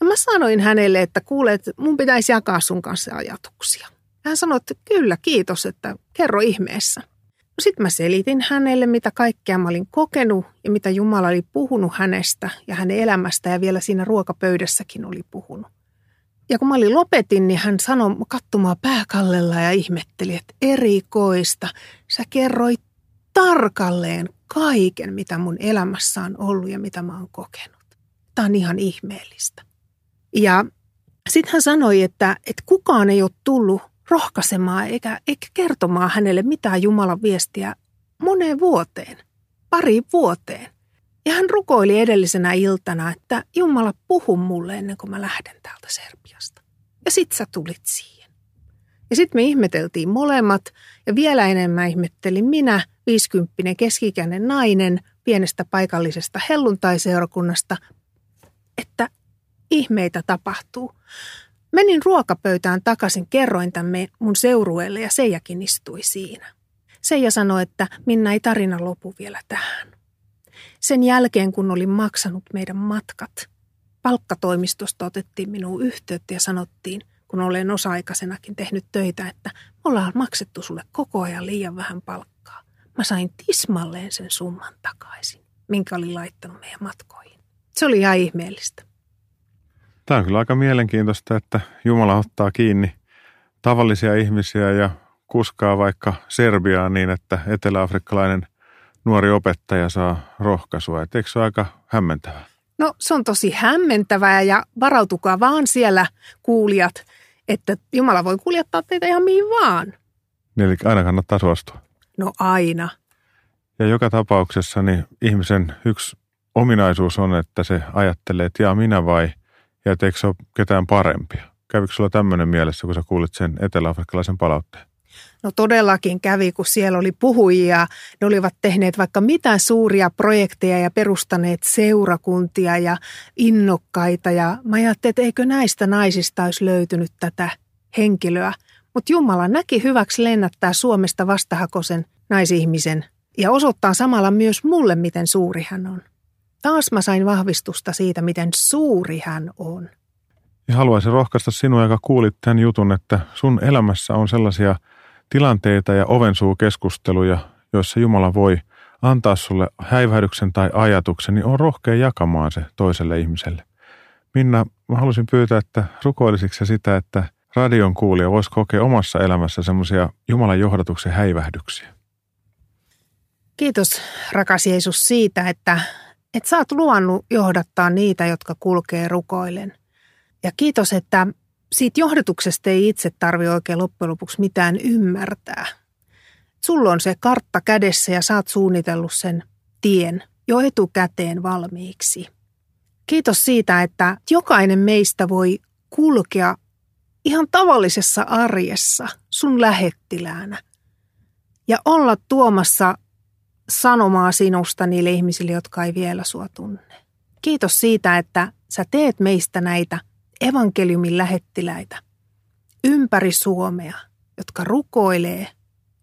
Ja mä sanoin hänelle, että kuule, että mun pitäisi jakaa sun kanssa ajatuksia. Hän sanoi, että kyllä, kiitos, että kerro ihmeessä. No sitten mä selitin hänelle, mitä kaikkea mä olin kokenut ja mitä Jumala oli puhunut hänestä ja hänen elämästä ja vielä siinä ruokapöydässäkin oli puhunut. Ja kun mä olin lopetin, niin hän sanoi katsomaan pääkallella ja ihmetteli, että erikoista. Sä kerroit tarkalleen kaiken, mitä mun elämässä on ollut ja mitä mä oon kokenut. Tämä on ihan ihmeellistä. Ja sitten hän sanoi, että, että kukaan ei ole tullut rohkaisemaan eikä, eikä kertomaan hänelle mitään Jumalan viestiä moneen vuoteen, pari vuoteen. Ja hän rukoili edellisenä iltana, että Jumala puhu mulle ennen kuin mä lähden täältä Serbiasta. Ja sit sä tulit siihen. Ja sitten me ihmeteltiin molemmat ja vielä enemmän ihmettelin minä, viisikymppinen keskikäinen nainen pienestä paikallisesta helluntaiseurakunnasta, että ihmeitä tapahtuu. Menin ruokapöytään takaisin, kerroin tämän mun seurueelle ja Seijakin istui siinä. Seija sanoi, että Minna ei tarina lopu vielä tähän. Sen jälkeen, kun olin maksanut meidän matkat, palkkatoimistosta otettiin minuun yhteyttä ja sanottiin, kun olen osa-aikaisenakin tehnyt töitä, että me ollaan maksettu sulle koko ajan liian vähän palkkaa. Mä sain tismalleen sen summan takaisin, minkä olin laittanut meidän matkoihin. Se oli ihan ihmeellistä. Tämä on kyllä aika mielenkiintoista, että Jumala ottaa kiinni tavallisia ihmisiä ja kuskaa vaikka Serbiaan niin, että eteläafrikkalainen nuori opettaja saa rohkaisua. Et eikö se ole aika hämmentävää? No se on tosi hämmentävää ja varautukaa vaan siellä kuulijat, että Jumala voi kuljettaa teitä ihan mihin vaan. Eli aina kannattaa suostua. No aina. Ja joka tapauksessa niin ihmisen yksi ominaisuus on, että se ajattelee, että jaa minä vai – ja etteikö se ole ketään parempia? Kävikö sulla tämmöinen mielessä, kun sä kuulit sen eteläafrikkalaisen palautteen? No todellakin kävi, kun siellä oli puhujia. Ne olivat tehneet vaikka mitä suuria projekteja ja perustaneet seurakuntia ja innokkaita. Ja mä ajattelin, että eikö näistä naisista olisi löytynyt tätä henkilöä. Mutta Jumala näki hyväksi lennättää Suomesta vastahakoisen naisihmisen ja osoittaa samalla myös mulle, miten suuri hän on. Taas mä sain vahvistusta siitä, miten suuri hän on. Ja haluaisin rohkaista sinua, joka kuulit tämän jutun, että sun elämässä on sellaisia tilanteita ja ovensuukeskusteluja, joissa Jumala voi antaa sulle häivähdyksen tai ajatuksen, niin on rohkea jakamaan se toiselle ihmiselle. Minna, mä haluaisin pyytää, että rukoilisitko sitä, että radion kuulija voisi kokea omassa elämässä semmoisia Jumalan johdatuksen häivähdyksiä. Kiitos rakas Jeesus siitä, että että sä oot luonut johdattaa niitä, jotka kulkee rukoilen. Ja kiitos, että siitä johdatuksesta ei itse tarvi oikein loppujen lopuksi mitään ymmärtää. Sulla on se kartta kädessä ja sä oot suunnitellut sen tien jo etukäteen valmiiksi. Kiitos siitä, että jokainen meistä voi kulkea ihan tavallisessa arjessa sun lähettiläänä ja olla tuomassa sanomaa sinusta niille ihmisille, jotka ei vielä sua tunne. Kiitos siitä, että sä teet meistä näitä evankeliumin lähettiläitä ympäri Suomea, jotka rukoilee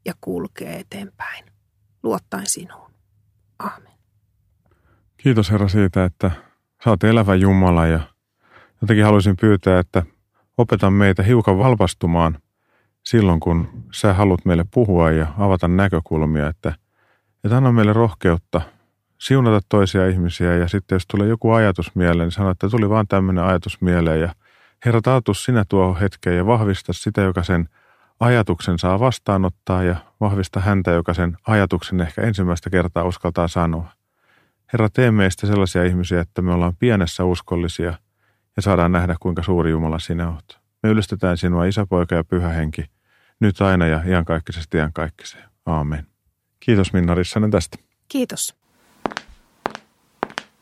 ja kulkee eteenpäin, luottaen sinuun. Aamen. Kiitos Herra siitä, että sä oot elävä Jumala ja jotenkin haluaisin pyytää, että opeta meitä hiukan valpastumaan silloin, kun sä haluat meille puhua ja avata näkökulmia, että, että anna meille rohkeutta siunata toisia ihmisiä ja sitten jos tulee joku ajatus mieleen, niin sano, että tuli vaan tämmöinen ajatus mieleen ja Herra, taatus sinä tuo hetken ja vahvista sitä, joka sen ajatuksen saa vastaanottaa ja vahvista häntä, joka sen ajatuksen ehkä ensimmäistä kertaa uskaltaa sanoa. Herra, tee meistä sellaisia ihmisiä, että me ollaan pienessä uskollisia ja saadaan nähdä, kuinka suuri Jumala sinä olet. Me ylistetään sinua, Isä, Poika ja Pyhä Henki, nyt aina ja iankaikkisesti iankaikkiseen. Aamen. Kiitos Minna Rissanen tästä. Kiitos.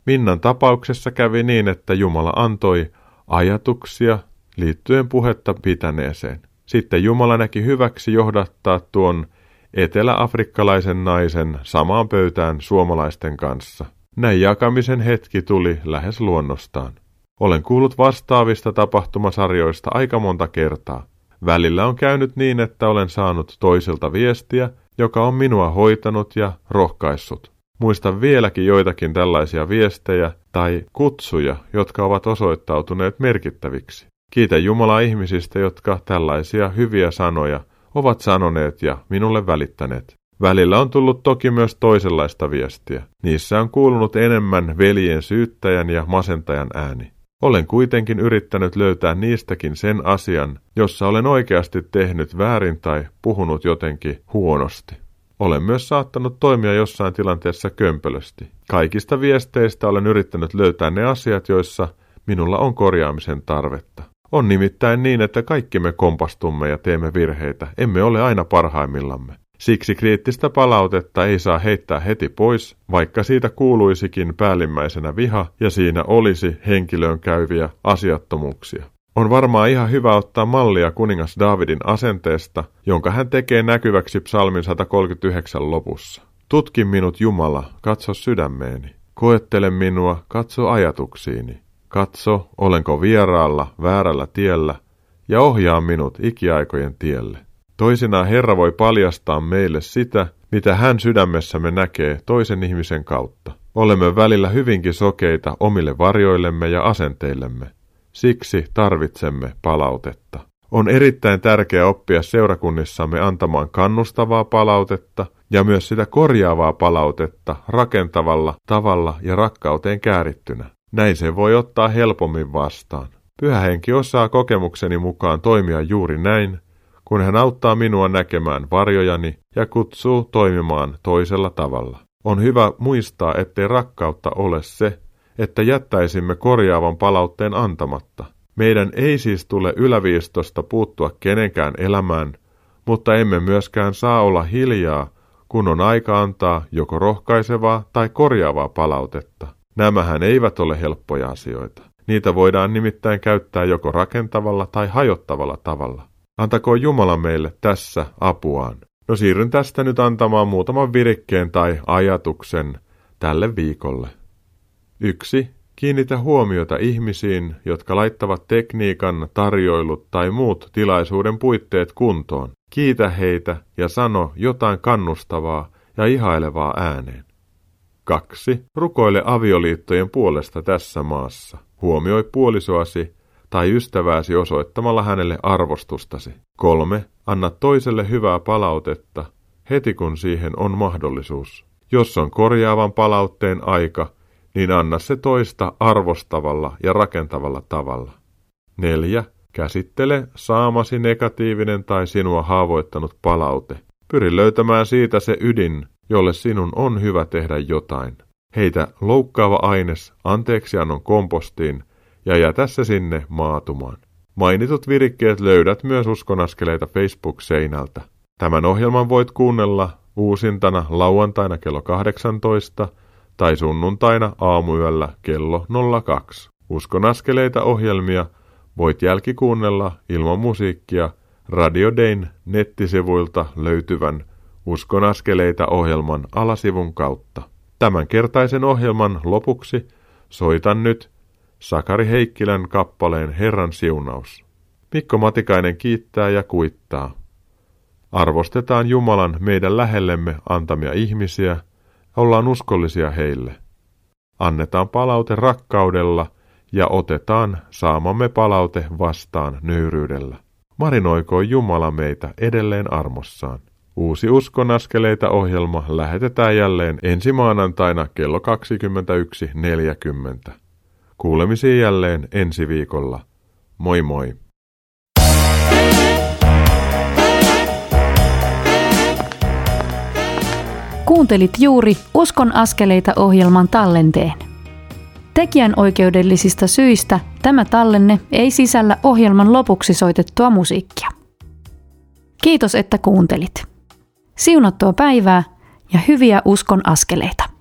Minnan tapauksessa kävi niin, että Jumala antoi ajatuksia liittyen puhetta pitäneeseen. Sitten Jumala näki hyväksi johdattaa tuon eteläafrikkalaisen naisen samaan pöytään suomalaisten kanssa. Näin jakamisen hetki tuli lähes luonnostaan. Olen kuullut vastaavista tapahtumasarjoista aika monta kertaa. Välillä on käynyt niin, että olen saanut toiselta viestiä, joka on minua hoitanut ja rohkaissut. Muistan vieläkin joitakin tällaisia viestejä tai kutsuja, jotka ovat osoittautuneet merkittäviksi. Kiitä Jumalaa ihmisistä, jotka tällaisia hyviä sanoja ovat sanoneet ja minulle välittäneet. Välillä on tullut toki myös toisenlaista viestiä. Niissä on kuulunut enemmän veljen syyttäjän ja masentajan ääni. Olen kuitenkin yrittänyt löytää niistäkin sen asian, jossa olen oikeasti tehnyt väärin tai puhunut jotenkin huonosti. Olen myös saattanut toimia jossain tilanteessa kömpelösti. Kaikista viesteistä olen yrittänyt löytää ne asiat, joissa minulla on korjaamisen tarvetta. On nimittäin niin, että kaikki me kompastumme ja teemme virheitä, emme ole aina parhaimmillamme. Siksi kriittistä palautetta ei saa heittää heti pois, vaikka siitä kuuluisikin päällimmäisenä viha ja siinä olisi henkilöön käyviä asiattomuuksia. On varmaan ihan hyvä ottaa mallia kuningas Davidin asenteesta, jonka hän tekee näkyväksi psalmin 139 lopussa. Tutki minut Jumala, katso sydämeeni. Koettele minua, katso ajatuksiini. Katso, olenko vieraalla, väärällä tiellä, ja ohjaa minut ikiaikojen tielle. Toisinaan Herra voi paljastaa meille sitä, mitä hän sydämessämme näkee toisen ihmisen kautta. Olemme välillä hyvinkin sokeita omille varjoillemme ja asenteillemme. Siksi tarvitsemme palautetta. On erittäin tärkeää oppia seurakunnissamme antamaan kannustavaa palautetta ja myös sitä korjaavaa palautetta rakentavalla tavalla ja rakkauteen käärittynä. Näin se voi ottaa helpommin vastaan. Pyhä henki osaa kokemukseni mukaan toimia juuri näin, kun hän auttaa minua näkemään varjojani ja kutsuu toimimaan toisella tavalla. On hyvä muistaa, ettei rakkautta ole se, että jättäisimme korjaavan palautteen antamatta. Meidän ei siis tule yläviistosta puuttua kenenkään elämään, mutta emme myöskään saa olla hiljaa, kun on aika antaa joko rohkaisevaa tai korjaavaa palautetta. Nämähän eivät ole helppoja asioita. Niitä voidaan nimittäin käyttää joko rakentavalla tai hajottavalla tavalla. Antako Jumala meille tässä apuaan. No siirryn tästä nyt antamaan muutaman virikkeen tai ajatuksen tälle viikolle. 1. Kiinnitä huomiota ihmisiin, jotka laittavat tekniikan, tarjoilut tai muut tilaisuuden puitteet kuntoon. Kiitä heitä ja sano jotain kannustavaa ja ihailevaa ääneen. 2. Rukoile avioliittojen puolesta tässä maassa. Huomioi puolisoasi tai ystävääsi osoittamalla hänelle arvostustasi. 3. Anna toiselle hyvää palautetta heti kun siihen on mahdollisuus. Jos on korjaavan palautteen aika, niin anna se toista arvostavalla ja rakentavalla tavalla. 4. Käsittele saamasi negatiivinen tai sinua haavoittanut palaute. Pyri löytämään siitä se ydin, jolle sinun on hyvä tehdä jotain. Heitä loukkaava aines anteeksiannon kompostiin ja jätä se sinne maatumaan. Mainitut virikkeet löydät myös uskonaskeleita Facebook-seinältä. Tämän ohjelman voit kuunnella uusintana lauantaina kello 18 tai sunnuntaina aamuyöllä kello 02. Uskon askeleita ohjelmia voit jälkikuunnella ilman musiikkia Radio Dayn nettisivuilta löytyvän Uskon askeleita ohjelman alasivun kautta. Tämän kertaisen ohjelman lopuksi soitan nyt Sakari Heikkilän kappaleen Herran siunaus. Mikko Matikainen kiittää ja kuittaa. Arvostetaan Jumalan meidän lähellemme antamia ihmisiä – ollaan uskollisia heille. Annetaan palaute rakkaudella ja otetaan saamamme palaute vastaan nöyryydellä. marinoikoon Jumala meitä edelleen armossaan. Uusi Uskon askeleita ohjelma lähetetään jälleen ensi maanantaina kello 21.40. Kuulemisiin jälleen ensi viikolla. Moi moi! Kuuntelit juuri Uskon askeleita ohjelman tallenteen. Tekijän oikeudellisista syistä tämä tallenne ei sisällä ohjelman lopuksi soitettua musiikkia. Kiitos, että kuuntelit. Siunattua päivää ja hyviä uskon askeleita.